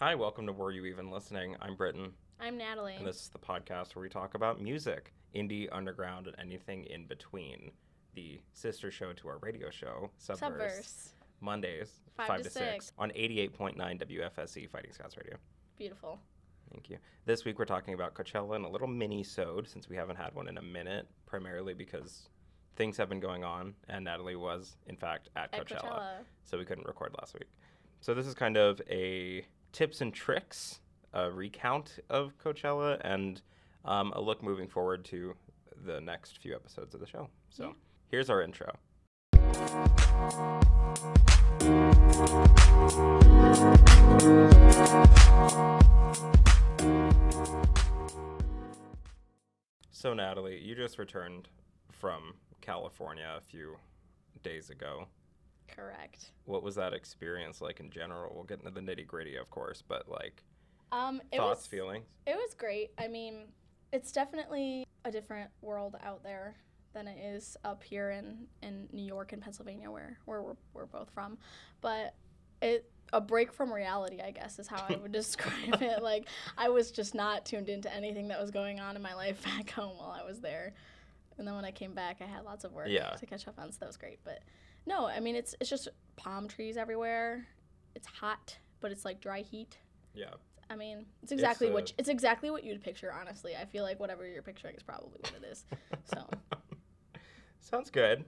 Hi, welcome to Were You Even Listening? I'm Britton, I'm Natalie. and this is the podcast where we talk about music, indie, underground, and anything in between. The sister show to our radio show, Subverse, Subverse. Mondays, Five 5 to to 6, six. on 88.9 WFSC Fighting Scots Radio. Beautiful. Thank you. This week we're talking about Coachella and a little mini-sode since we haven't had one in a minute, primarily because things have been going on, and Natalie was, in fact, at, At Coachella. so we couldn't record last week. So this is kind of a tips and tricks, a recount of Coachella, and um, a look moving forward to the next few episodes of the show. So Yeah. here's our intro. So Natalie, you just returned from California a few days ago. Correct. What was that experience like in general? We'll get into the nitty gritty, of course, but like Um, it thoughts, was feelings. it was great. I mean, it's definitely a different world out there than it is up here in, in New York and Pennsylvania, where where we're, we're both from. But it a break from reality, I guess, is how I would describe it. Like I was just not tuned into anything that was going on in my life back home while I was there. And then when I came back, I had lots of work Yeah. to catch up on, so that was great. But no, I mean it's it's just palm trees everywhere. It's hot, but it's like dry heat. Yeah. I mean, it's exactly uh, what it's exactly what you'd picture. Honestly, I feel like whatever you're picturing is probably what it is. So Sounds good.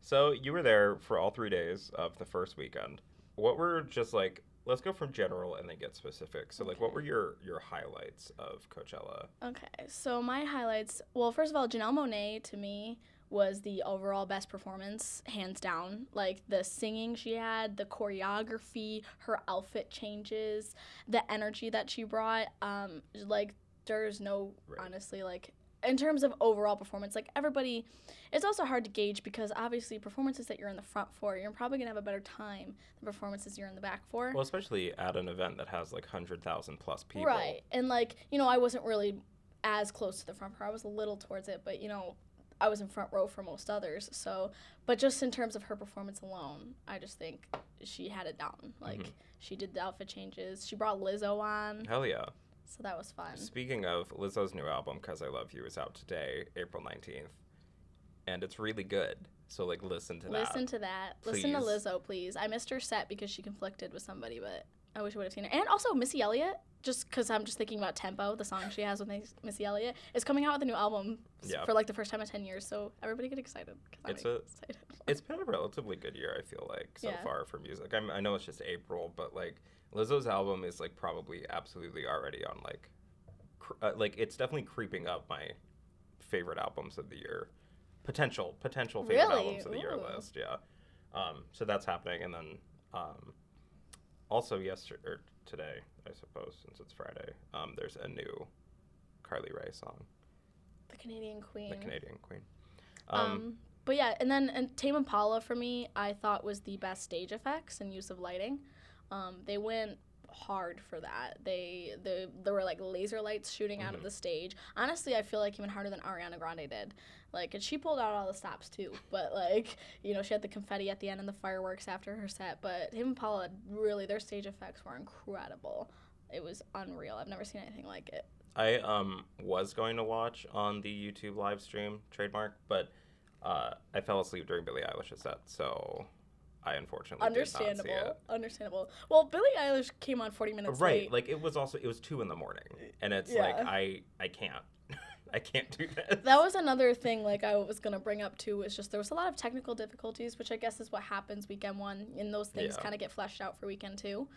So you were there for all three days of the first weekend. What were just like? Let's go from general and then get specific. So like, what were your your highlights of Coachella? okay, so my highlights. Well, first of all, Janelle Monáe to me was the overall best performance, hands down. Like the singing she had, the choreography, her outfit changes, the energy that she brought. Um, like there's no Right. honestly like in terms of overall performance like everybody it's also hard to gauge because obviously performances that you're in the front for you're probably going to have a better time than performances you're in the back for Well, especially at an event that has like hundred thousand plus people. right and like you know i wasn't really as close to the front part i was a little towards it but you know i was in front row for most others so but just in terms of her performance alone i just think she had it down like Mhm. she did the outfit changes she brought lizzo on Hell yeah. so that was fun Speaking of Lizzo's new album, "Cuz I Love You," is out today, April nineteenth, and it's really good. So like, listen to that. Listen to that. Listen to Lizzo, please. I missed her set because she conflicted with somebody, but I wish I would have seen her. And also Missy Elliott, just because I'm just thinking about Tempo, the song she has with Missy Elliott, is coming out with a new album Yeah. for like the first time in 10 years. So everybody get excited. It's a- excited. It's been a relatively good year, I feel like, so Yeah. far for music. I'm, I know it's just April, but like Lizzo's album is like probably absolutely already on like, cr- uh, like it's definitely creeping up my favorite albums of the year, potential potential favorite Really? albums of the year list. Yeah, um, so that's happening, and then um, also yesterday or today, I suppose, since it's Friday, um, there's a new Carly Rae song, the Canadian Queen. the Canadian Queen. Um, Um, but yeah, and then and Tame Impala for me, I thought was the best stage effects and use of lighting. Um, they went hard for that. They the there were like laser lights shooting out of Mhm. the stage. Honestly, I feel like even harder than Ariana Grande did. Like, and she pulled out all the stops too. But like, you know, she had the confetti at the end and the fireworks after her set. But Tame Impala really, their stage effects were incredible. It was unreal. I've never seen anything like it. I um was going to watch on the YouTube live stream trademark, but uh, I fell asleep during Billie Eilish's set, so I unfortunately did not see Understandable. it. Understandable. Well, Billie Eilish came on 40 minutes late. Right, late. like it was also it was two in the morning, and it's Yeah. like I I can't I can't do this. That was another thing like I was gonna bring up too was just there was a lot of technical difficulties, which I guess is what happens weekend one, and those things Yeah. kind of get fleshed out for weekend two.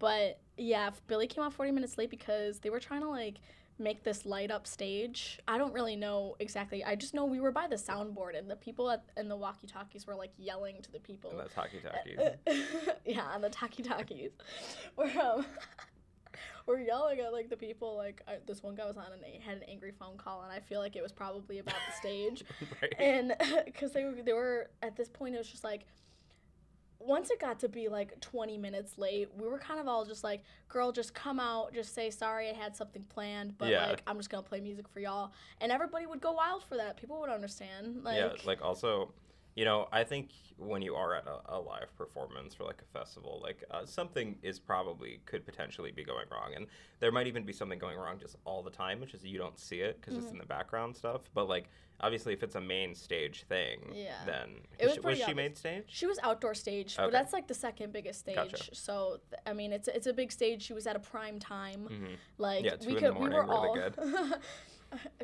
But yeah, if Billie came out forty minutes late because they were trying to like make this light up stage. I don't really know exactly. I just know we were by the soundboard and the people at and the walkie talkies were like yelling to the people. and that's hockey talkies. yeah, on the talkie talkies. We're um, we're yelling at like the people. Like I, this one guy was on and he had an angry phone call, and I feel like it was probably about the stage, right. and because they were they were at this point, it was just like. Once it got to be like 20 minutes late, we were kind of all just like, girl, just come out, just say sorry, I had something planned, but Yeah. like, I'm just gonna play music for y'all. And everybody would go wild for that. People would understand. Like, yeah, like also, You know, I think when you are at a, a live performance for like a festival, like uh, something is probably could potentially be going wrong, and there might even be something going wrong just all the time, which is you don't see it because Mm-hmm. it's in the background stuff. But like obviously, if it's a main stage thing, Yeah. then It was she, pretty she main stage? She was outdoor stage, but that's like the second biggest stage. Gotcha. So th- I mean, it's it's a big stage. She was at a prime time. Mhm. Like Yeah, we could, we morning, were all really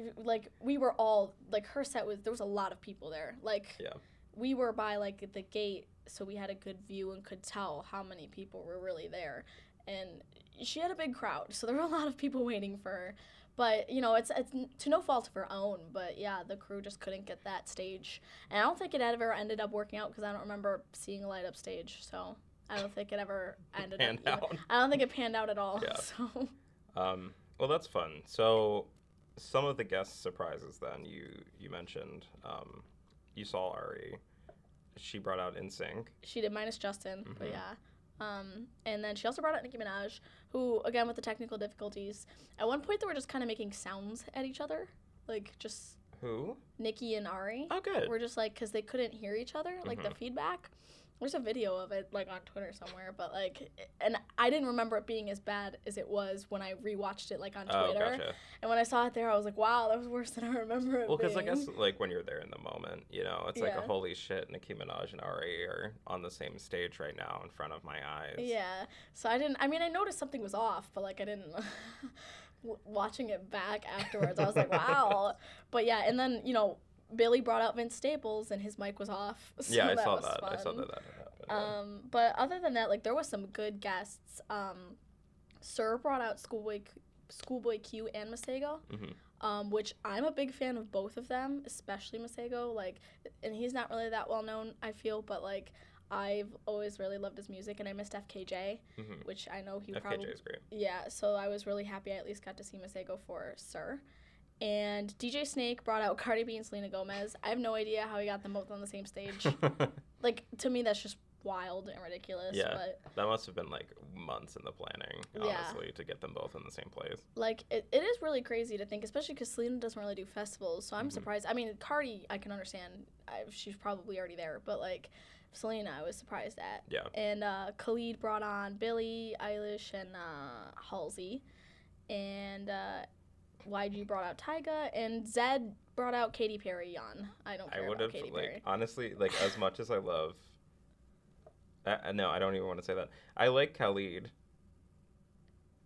like we were all like her set was there was a lot of people there. Like Yeah. We were by like the gate, so we had a good view and could tell how many people were really there. And she had a big crowd, so there were a lot of people waiting for her. But you know, it's it's to no fault of her own. But yeah, the crew just couldn't get that stage, and I don't think it ever ended up working out because I don't remember seeing a light up stage. So I don't think it ever ended Panned up. out. I don't think it panned out at all. Yeah. So Um, well, that's fun. So, some of the guest surprises then you you mentioned. Um, you saw Ari. She brought out NSYNC. she did minus Justin, but Mhm. yeah. Um, and then she also brought out Nicki Minaj, who again with the technical difficulties, at one point they were just kind of making sounds at each other, like just Who? Nicki and Ari Oh, good. We're just like because they couldn't hear each other, like the Mhm. feedback. There's a video of it like on Twitter somewhere, but like, and I didn't remember it being as bad as it was when I rewatched it like on Oh, Twitter. gotcha. And when I saw it there, I was like, wow, that was worse than I remember it Well, because I guess like when you're there in the moment, you know, it's like a holy shit. Nicki Minaj and Ari are on the same stage right now in front of my eyes. Yeah. So I didn't. I mean, I noticed something was off, but like I didn't. watching it back afterwards, I was like, wow. But yeah, and then you know, Billie brought out Vince Staples, and his mic was off. So Yeah, I that saw that. I saw that. that happened. Um, but other than that, like there was some good guests. Um, Sir brought out Schoolboy, Schoolboy Q and Masego. Mhm. Um, which I'm a big fan of both of them, especially Masego. Like, and he's not really that well known, I feel, but like I've always really loved his music, and I missed FKJ, Mhm. which I know he FKJ probably is great. yeah, so I was really happy I at least got to see Masego for Sir. And DJ Snake brought out Cardi B and Selena Gomez. I have no idea how he got them both on the same stage. like to me that's just wild and ridiculous. Yeah. But that must have been like months in the planning, Yeah. honestly, to get them both in the same place. like it, it is really crazy to think, especially because Selena doesn't really do festivals. So I'm Mhm. surprised. I mean, Cardi I can understand. I, she's probably already there, but like Selena, I was surprised at. Yeah. And uh, Khalid brought on Billie Eilish and uh, Halsey, and uh, YG brought out Tyga, and Zedd brought out Katy Perry on. I don't care I would about have Katy like Perry. honestly like as much as I love. Uh, no, I don't even want to say that. I like Khalid.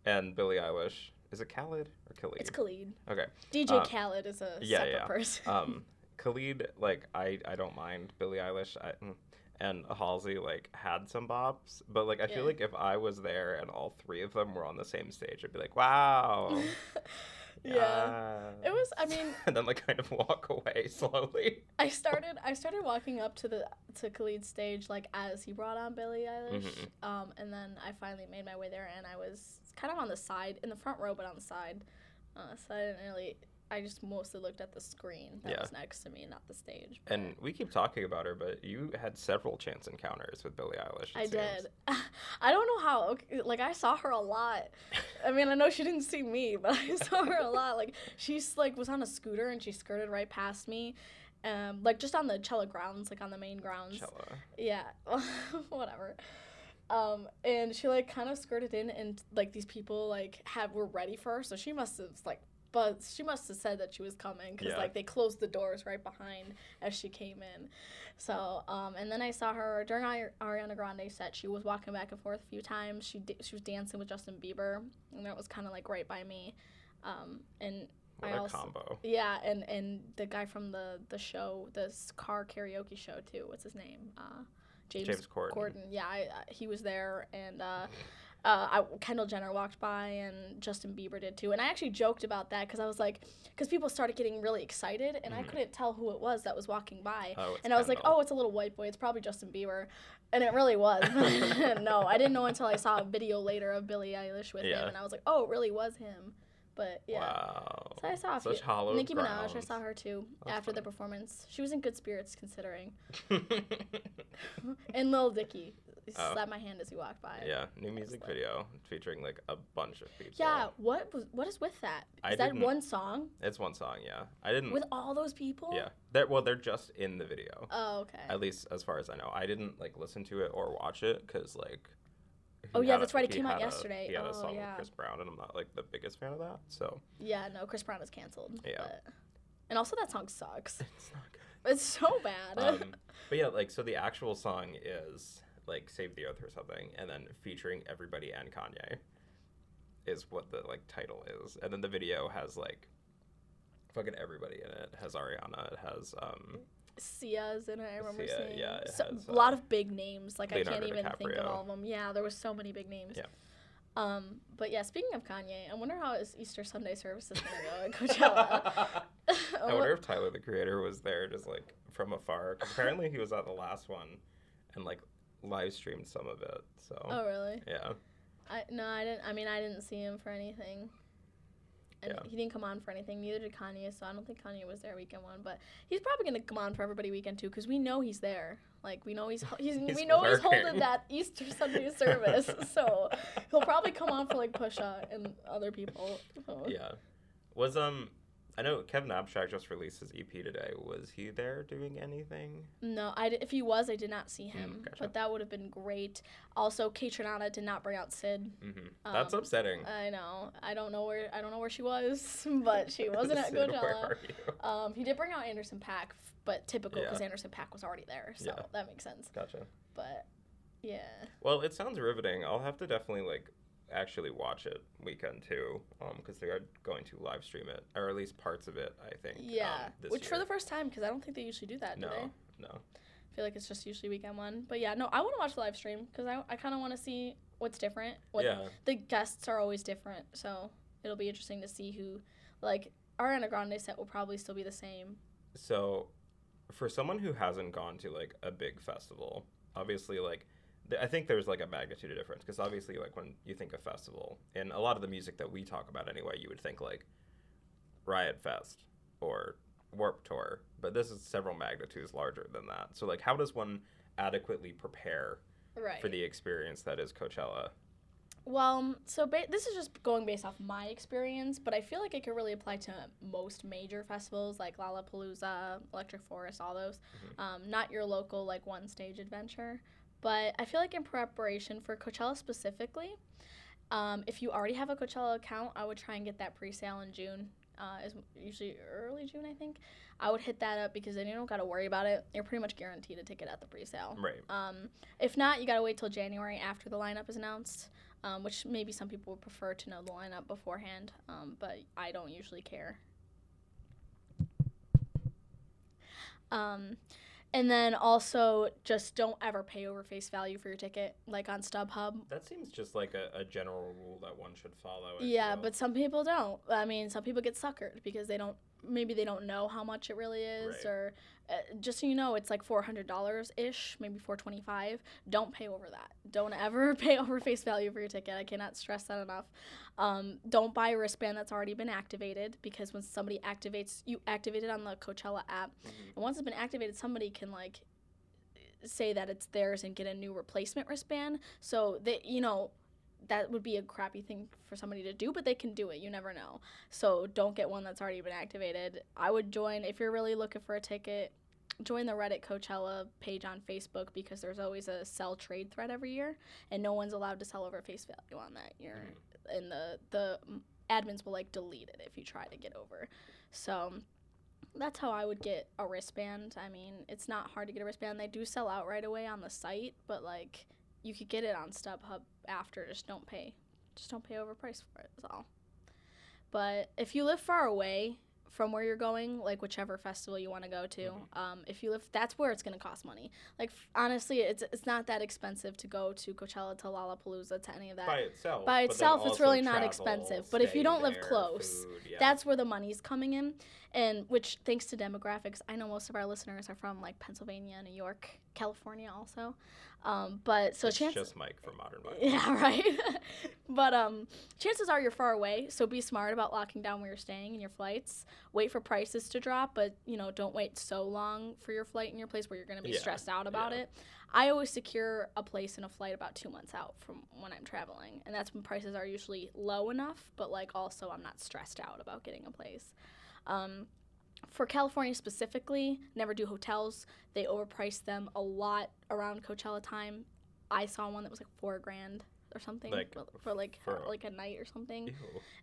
And Billie Eilish. Is it Khalid or Khalid? It's Khalid. Okay. DJ Uh, Khaled is a yeah, separate yeah. person. Um, Khalid, like I, I don't mind Billie Eilish. I, mm, and Halsey like had some bops, but like I feel like if I was there and all three of them were on the same stage, I'd be like, wow. yeah. It was. I mean, and then like kind of walk away slowly. I started. I started walking up to the to Khalid's stage like as he brought on Billie Eilish. Mhm. Um, and then I finally made my way there, and I was kind of on the side, in the front row, but on the side. Uh, so I didn't really. I just mostly looked at the screen that Yeah. was next to me, not the stage. but- And we keep talking about her, but you had several chance encounters with Billie Eilish. I seems. did. I don't know how. Okay, like I saw her a lot. I mean, I know she didn't see me, but I saw her a lot. Like she's like was on a scooter and she skirted right past me, um, like just on the Cella grounds, like on the main grounds. Cella. Yeah, whatever. Um, and she like kind of skirted in, and like these people like have were ready for her, so she must have like. But she must have said that she was coming because Yeah. like they closed the doors right behind as she came in. So um, and then I saw her during Ari- Ariana Grande set. She was walking back and forth a few times. She she was dancing with Justin Bieber, and that was kind of like right by me. Um, and What I a also- combo. yeah, and and the guy from the the show, this car karaoke show too. What's his name? Uh, James, James Corden. Corden. Yeah, I, I, he was there, and uh, uh, I, Kendall Jenner walked by, and Justin Bieber did too. And I actually joked about that because I was like, because people started getting really excited, and I Mhm. couldn't tell who it was that was walking by. Oh, And I was like, oh, it's a little white boy. It's probably Justin Bieber. And it really was. no, I didn't know until I saw a video later of Billie Eilish with Yeah. him. And I was like, oh, it really was him. But yeah. Wow. So I saw a Such few. hollow Nicki Minaj, I saw her too That's after the performance. She was in good spirits considering. and Lil Dicky. He Oh. slapped my hand as he walked by. Yeah, new music video featuring like a bunch of people. Yeah. What was what is with that? Is I that one song It's one song, yeah. I didn't with all those people? Yeah. They're well, they're just in the video. Oh, okay. At least as far as I know. I didn't like listen to it or watch it cuz like Oh, yeah, that's a- right, it came out yesterday. He had Oh, a song yeah. with Chris Brown and I'm not like the biggest fan of that. So, Yeah, no, Chris Brown is canceled. Yeah. But, and also that song sucks. it's not good. It's so bad. um, but yeah, like so the actual song is like "Save the Earth" or something, and then featuring everybody and Kanye is what the like title is, and then the video has like fucking everybody in it. It has Ariana. It has um Sia's in it. I remember Sia, seeing. yeah, so, has, a lot uh, of big names. Like Leonardo I can't even think of all of them. Yeah, there was so many big names. Yeah. Um, but yeah, speaking of Kanye, I wonder how his Easter Sunday service is gonna go at Coachella. I wonder if Tyler the Creator was there just like from afar. apparently he was at the last one and like live streamed some of it. So Oh really? yeah, I no, I didn't. I mean, I didn't see him for anything. And Yeah. he didn't come on for anything. Neither did Kanye. So I don't think Kanye was there weekend one. But he's probably gonna come on for everybody weekend two because we know he's there. Like we know he's, he's, He's we know he's holding working. that Easter Sunday service. so he'll probably come on for like Pusha and other people. So. yeah. Was um, I know Kevin Abstract just released his EP today. Was he there doing anything? No, I if he was, I did not see him. Mm, gotcha. But that would have been great. Also, Kaytranada did not bring out Syd. hmm That's Um, upsetting. I know. I don't know where I don't know where she was, but she wasn't at Syd, Coachella. Um, he did bring out Anderson Paak, but typical because Yeah. Anderson Paak was already there, so Yeah. that makes sense. Gotcha. But yeah, Well, it sounds riveting. I'll have to definitely like actually watch it weekend too, um, because they are going to live stream it, or at least parts of it. I think. yeah. um, Which for the first time, because I don't think they usually do that, do no, they? no. I feel like it's just usually weekend one. But yeah, no, I want to watch the live stream because I, I kind of want to see what's different. What yeah. the guests are always different, so it'll be interesting to see who, like, Ariana Grande set will probably still be the same. So, for someone who hasn't gone to like a big festival, obviously like I think there's like a magnitude of difference because obviously like when you think of festival and a lot of the music that we talk about anyway, you would think like Riot Fest or Warp Tour, but this is several magnitudes larger than that. So like how does one adequately prepare Right. for the experience that is Coachella? Well, so ba- this is just going based off my experience, but I feel like it could really apply to most major festivals like Lollapalooza, Electric Forest, all those. Um, not your local like one stage adventure, but I feel like in preparation for Coachella specifically, um, if you already have a Coachella account, I would try and get that pre-sale in June. Uh, is usually early June, I think. I would hit that up because then you don't got to worry about it. You're pretty much guaranteed a ticket at the pre-sale. Right. Um, if not, you gotta wait till January after the lineup is announced, um, which maybe some people would prefer to know the lineup beforehand, um, but I don't usually care. Um, and then also just don't ever pay over face value for your ticket, like on StubHub. That seems just like a, a general rule that one should follow. I Yeah, feel. but some people don't. I mean, some people get suckered because they don't. Maybe they don't know how much it really is, Right. or uh, just so you know, it's like four hundred dollars ish, maybe four twenty five. Don't pay over that. Don't ever pay over face value for your ticket. I cannot stress that enough. Um, don't buy a wristband that's already been activated because when somebody activates, you activate it on the Coachella app, Mhm. and once it's been activated, somebody can like say that it's theirs and get a new replacement wristband. So that you know that would be a crappy thing for somebody to do, but they can do it. You never know. So don't get one that's already been activated. I would join if you're really looking for a ticket. Join the Reddit Coachella page on Facebook because there's always a sell trade thread every year, and no one's allowed to sell over face value on that. You're mm-hmm. and the the admins will like delete it if you try to get over. So that's how I would get a wristband. I mean, it's not hard to get a wristband. They do sell out right away on the site, but like you could get it on StubHub after. Just don't pay. Just don't pay overpriced for it. That's all. But if you live far away from where you're going, like whichever festival you want to go to, Mhm. um, if you live, that's where it's gonna cost money. Like f- honestly, it's it's not that expensive to go to Coachella, to Lollapalooza, to any of that. by itself. By itself, it's really not expensive. But if you don't live close, food, yeah. That's where the money's coming in. And which thanks to demographics, I know most of our listeners are from like Pennsylvania, New York, California, also. Um, but so it's chances just Mike from Modern Mike. yeah, right. but um, chances are you're far away, so be smart about locking down where you're staying and your flights. Wait for prices to drop, but you know, don't wait so long for your flight in your place where you're going to be Yeah, stressed out about yeah. it. I always secure a place and a flight about two months out from when I'm traveling, and that's when prices are usually low enough, but like also I'm not stressed out about getting a place. Um, for California specifically, never do hotels. They overprice them a lot around Coachella time. I saw one that was like four grand or something Like, for, for like for- like a night or something. Ew.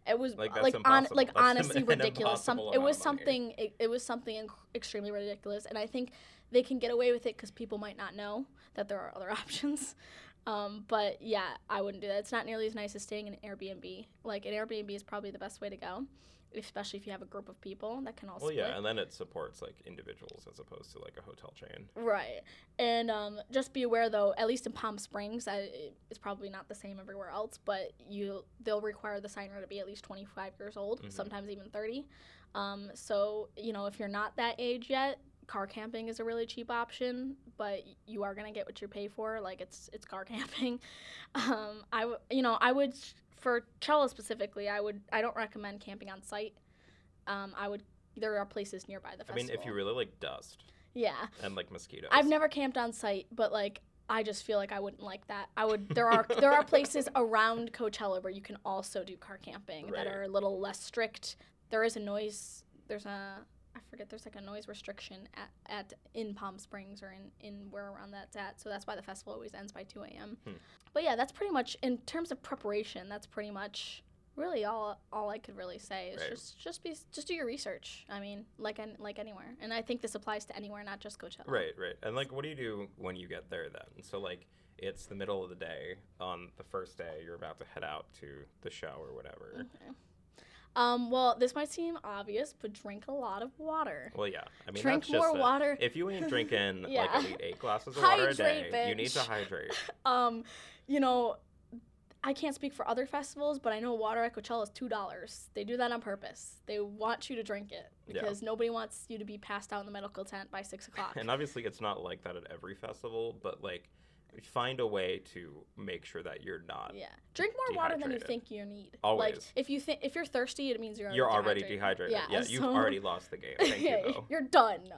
It was Like, like, on, like honestly ridiculous. Some it was something it, it was something inc- extremely ridiculous, and I think they can get away with it because people might not know that there are other options. Um, but yeah, I wouldn't do that. It's not nearly as nice as staying in an Airbnb. Like an Airbnb is probably the best way to go, especially if you have a group of people that can all Well, split. yeah, and then it supports like individuals as opposed to like a hotel chain. Right. And um, just be aware, though, at least in Palm Springs, I, it's probably not the same everywhere else, but you they'll require the signer to be at least 25 years old, Mhm. sometimes even 30. Um, so, you know, if you're not that age yet, car camping is a really cheap option, but you are going to get what you pay for. Like, it's it's car camping. Um, I w- you know, I would, for Cella specifically, I would, I don't recommend camping on site. Um, I would, there are places nearby the festival. I mean, if you really like dust yeah. and like mosquitoes. I've never camped on site, but like I just feel like I wouldn't like that. I would there are there are places around Coachella where you can also do car camping Right. that are a little less strict. There is a noise there's a I forget there's like a noise restriction at, at in Palm Springs or in, in where around that's at. So that's why the festival always ends by two AM. Hmm. But yeah, that's pretty much in terms of preparation, that's pretty much really all all I could really say is Right. just just be just do your research. I mean, like an, like anywhere. And I think this applies to anywhere, not just Coachella. Right, right. And like, what do you do when you get there then? So like, it's the middle of the day on the first day. You're about to head out to the show or whatever. Okay. Um, well, this might seem obvious, but drink a lot of water. Well, yeah. I mean, drink that's just more a- water. If you ain't drinking like Yeah. at least eight glasses of water a day, you need to hydrate. Um, you know, I can't speak for other festivals, but I know water at Coachella is two dollars. They do that on purpose. They want you to drink it Yeah. because nobody wants you to be passed out in the medical tent by six o'clock. And obviously, it's not like that at every festival, but like, find a way to make sure that you're not. yeah, drink more water than you think you need. Like Always. if you think if you're thirsty, it means you're You're already dehydrated. Yeah, Yeah, you've already lost the game. Thank yeah, you, though. you're done. No,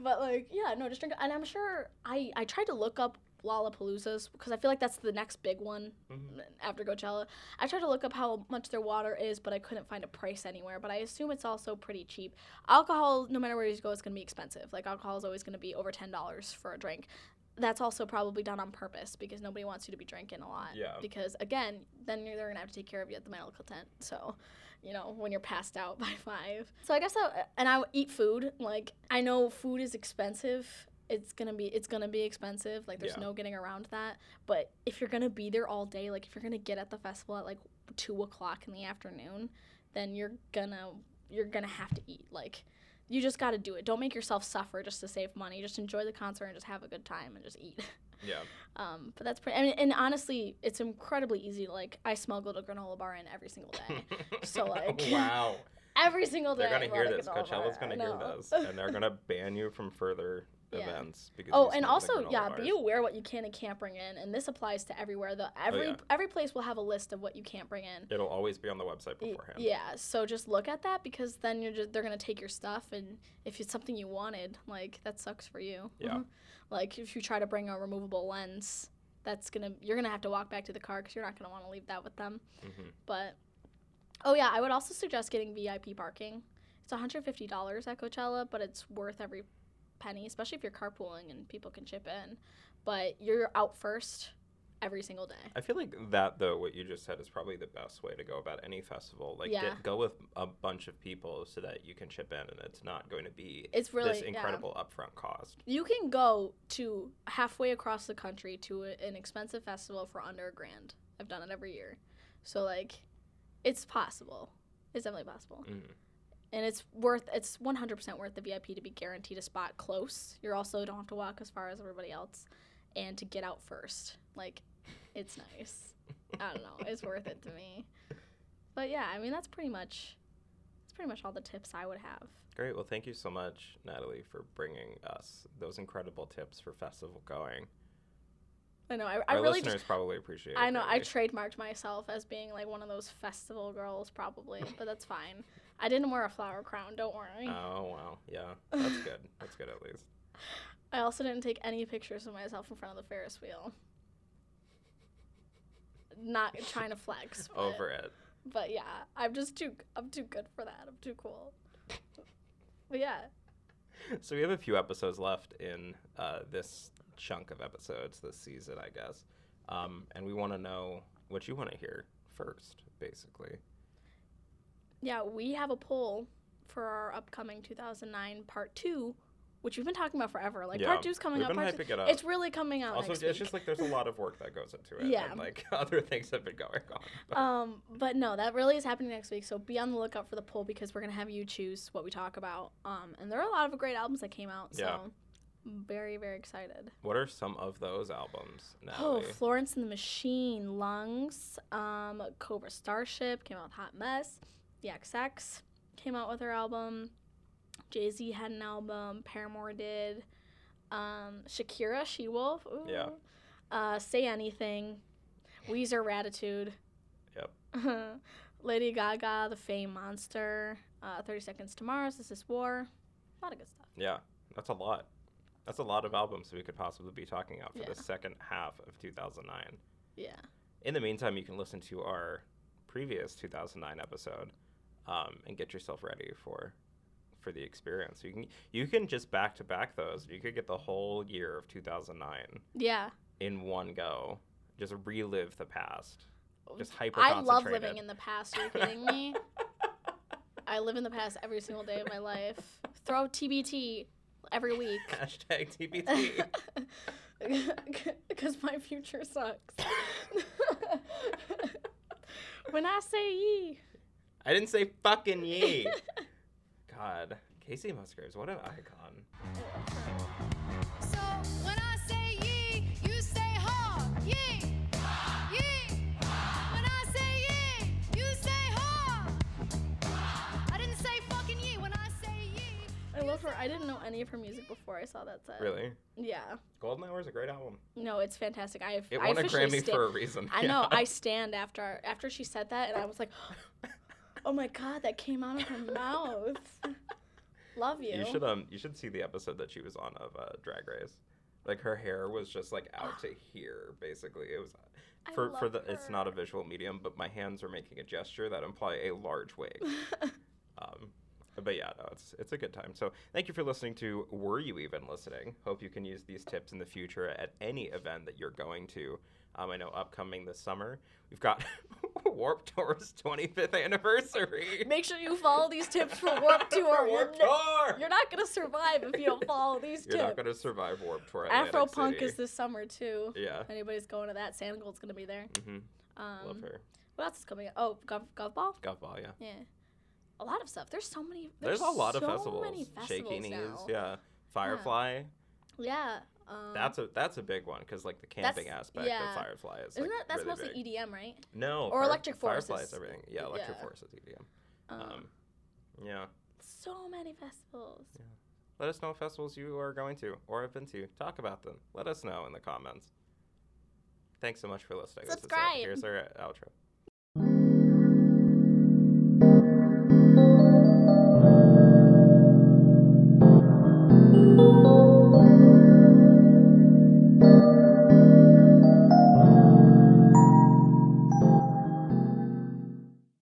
but like, yeah, no, just drink. And I'm sure I I tried to look up Lollapaloozas because I feel like that's the next big one Mhm. after Coachella. I tried to look up how much their water is, but I couldn't find a price anywhere. But I assume it's also pretty cheap. Alcohol, no matter where you go, is going to be expensive. Like alcohol is always going to be over ten dollars for a drink. That's also probably done on purpose because nobody wants you to be drinking a lot. Yeah. Because again, then you're, they're gonna have to take care of you at the medical tent. So, you know, when you're passed out by five. So I guess I, and I eat food. Like I know food is expensive. It's gonna be it's gonna be expensive. Like there's Yeah. no getting around that. But if you're gonna be there all day, like if you're gonna get at the festival at like two o'clock in the afternoon, then you're gonna you're gonna have to eat. Like you just got to do it. Don't make yourself suffer just to save money. Just enjoy the concert and just have a good time and just eat. Yeah. Um, but that's pretty. I mean, and honestly, it's incredibly easy. Like I smuggled a granola bar in every single day, So, like- wow. every single day. They're gonna hear this. Coachella's bar. gonna hear this, and they're gonna ban you from further Yeah. events because. Oh, and also, yeah, be aware what you can and can't bring in, and this applies to everywhere. The every Oh, yeah. every place will have a list of what you can't bring in. It'll always be on the website beforehand. Yeah, so just look at that because then you're just they're gonna take your stuff, and if it's something you wanted, like that sucks for you. Yeah. Mhm. Like if you try to bring a removable lens, that's gonna you're gonna have to walk back to the car because you're not gonna want to leave that with them. hmm But oh yeah, I would also suggest getting VIP parking. It's $150 at Coachella, but it's worth every penny, especially if you're carpooling and people can chip in. But you're out first every single day. I feel like that though, what you just said is probably the best way to go about any festival. Like, Yeah. get, go with a bunch of people so that you can chip in, and it's not going to be It's really this yeah. incredible upfront cost. You can go to halfway across the country to a, an expensive festival for under a grand. I've done it every year. So like it's possible. It's definitely possible. Mm. And it's worth it's 100% worth the VIP to be guaranteed a spot close. You also don't have to walk as far as everybody else and to get out first. Like it's nice. I don't know. It's worth it to me. But yeah, I mean that's pretty much that's pretty much all the tips I would have. Great. Well, thank you so much, Natalie, for bringing us those incredible tips for festival going. I know. I, I Our really listeners just. probably appreciate it. I know. I trademarked myself as being like one of those festival girls, probably, but that's fine. I didn't wear a flower crown. Don't worry. Oh wow, yeah, that's good. That's good at least. I also didn't take any pictures of myself in front of the Ferris wheel. Not trying to flex. But, Over it. But yeah, I'm just too. I'm too good for that. I'm too cool. But yeah, So we have a few episodes left in uh, this chunk of episodes this season, I guess, um, and we want to know what you want to hear first, basically. yeah, we have a poll for our upcoming 2009 part two, which we've been talking about forever. Like Yeah, part two's coming up. Part two, it up. it's really coming out also, it's week. just like there's a lot of work that goes into it. Yeah. And like other things have been going on. But Um, but no, that really is happening next week. So be on the lookout for the poll because we're gonna have you choose what we talk about. Um, and there are a lot of great albums that came out. So Yeah. Very very excited. what are some of those albums, now? Oh, Florence and the Machine, Lungs, um, Cobra Starship came out with Hot Mess. The XX came out with her album. Jay Z had an album. Paramore did. Um, Shakira, She Wolf. Ooh. Yeah. Uh, Say Anything. Weezer, Raditude. Yep. Lady Gaga, The Fame Monster. Uh, 30 Seconds to Mars, This Is War. A lot of good stuff. Yeah, that's a lot. That's a lot of albums we could possibly be talking about for Yeah. the second half of 2009. Yeah. In the meantime, you can listen to our previous 2009 episode um, and get yourself ready for for the experience. You can you can just back to back those. You could get the whole year of 2009 Yeah. in one go. Just relive the past. Just hyper I love living in the past. Are you kidding me? I live in the past every single day of my life. Throw TBT every week. Hashtag TBT. Because my future sucks. when I say ye. I didn't say fucking ye. God, Kacey Musgraves, what an icon. So when I say yee, you say ha, yee, I love her. I didn't know any of her music before I saw that set. Really? Yeah. Golden Hour is a great album. No, it's fantastic. I have, It won a Grammy sta- for a reason. I Yeah. know. I stand after after she said that, and I was like, "Oh my god, that came out of her mouth." Love you. You should um you should see the episode that she was on of uh, Drag Race. Like her hair was just like out to here basically. It was I for for the it's not a visual medium, but my hands are making a gesture that imply a large wig. um but yeah, no, it's it's a good time. So thank you for listening to Were You Even Listening? Hope you can use these tips in the future at any event that you're going to. Um, I know upcoming this summer, we've got Warp Tour's 25th anniversary. Make sure you follow these tips for Warp Tour. Warp you're, Tour! you're not gonna survive if you don't follow these You're not going to survive Warp Tour. Afro Punk is this summer too. Yeah. If anybody's going to that, Santigold's gonna be there. hmm Um, Love her. What else is coming up? Oh, Gov, Gov Ball. Golf ball, yeah. Yeah. A lot of stuff. There's so many. There's, There's, a lot of so festivals. Many festivals Shaky Knees, now. yeah. Firefly. Yeah. Um, That's a that's a big one because like the camping aspect yeah. of Firefly is Isn't like, that that's really mostly big. EDM, right? No, or Electric Forest Firefly is- is everything. Yeah, Electric yeah. Forest is EDM. Um, Um, yeah. so many festivals. Let us know what festivals you are going to or have been to. Talk about them. Let us know in the comments. Thanks so much for listening. This is. Subscribe. Here's our outro.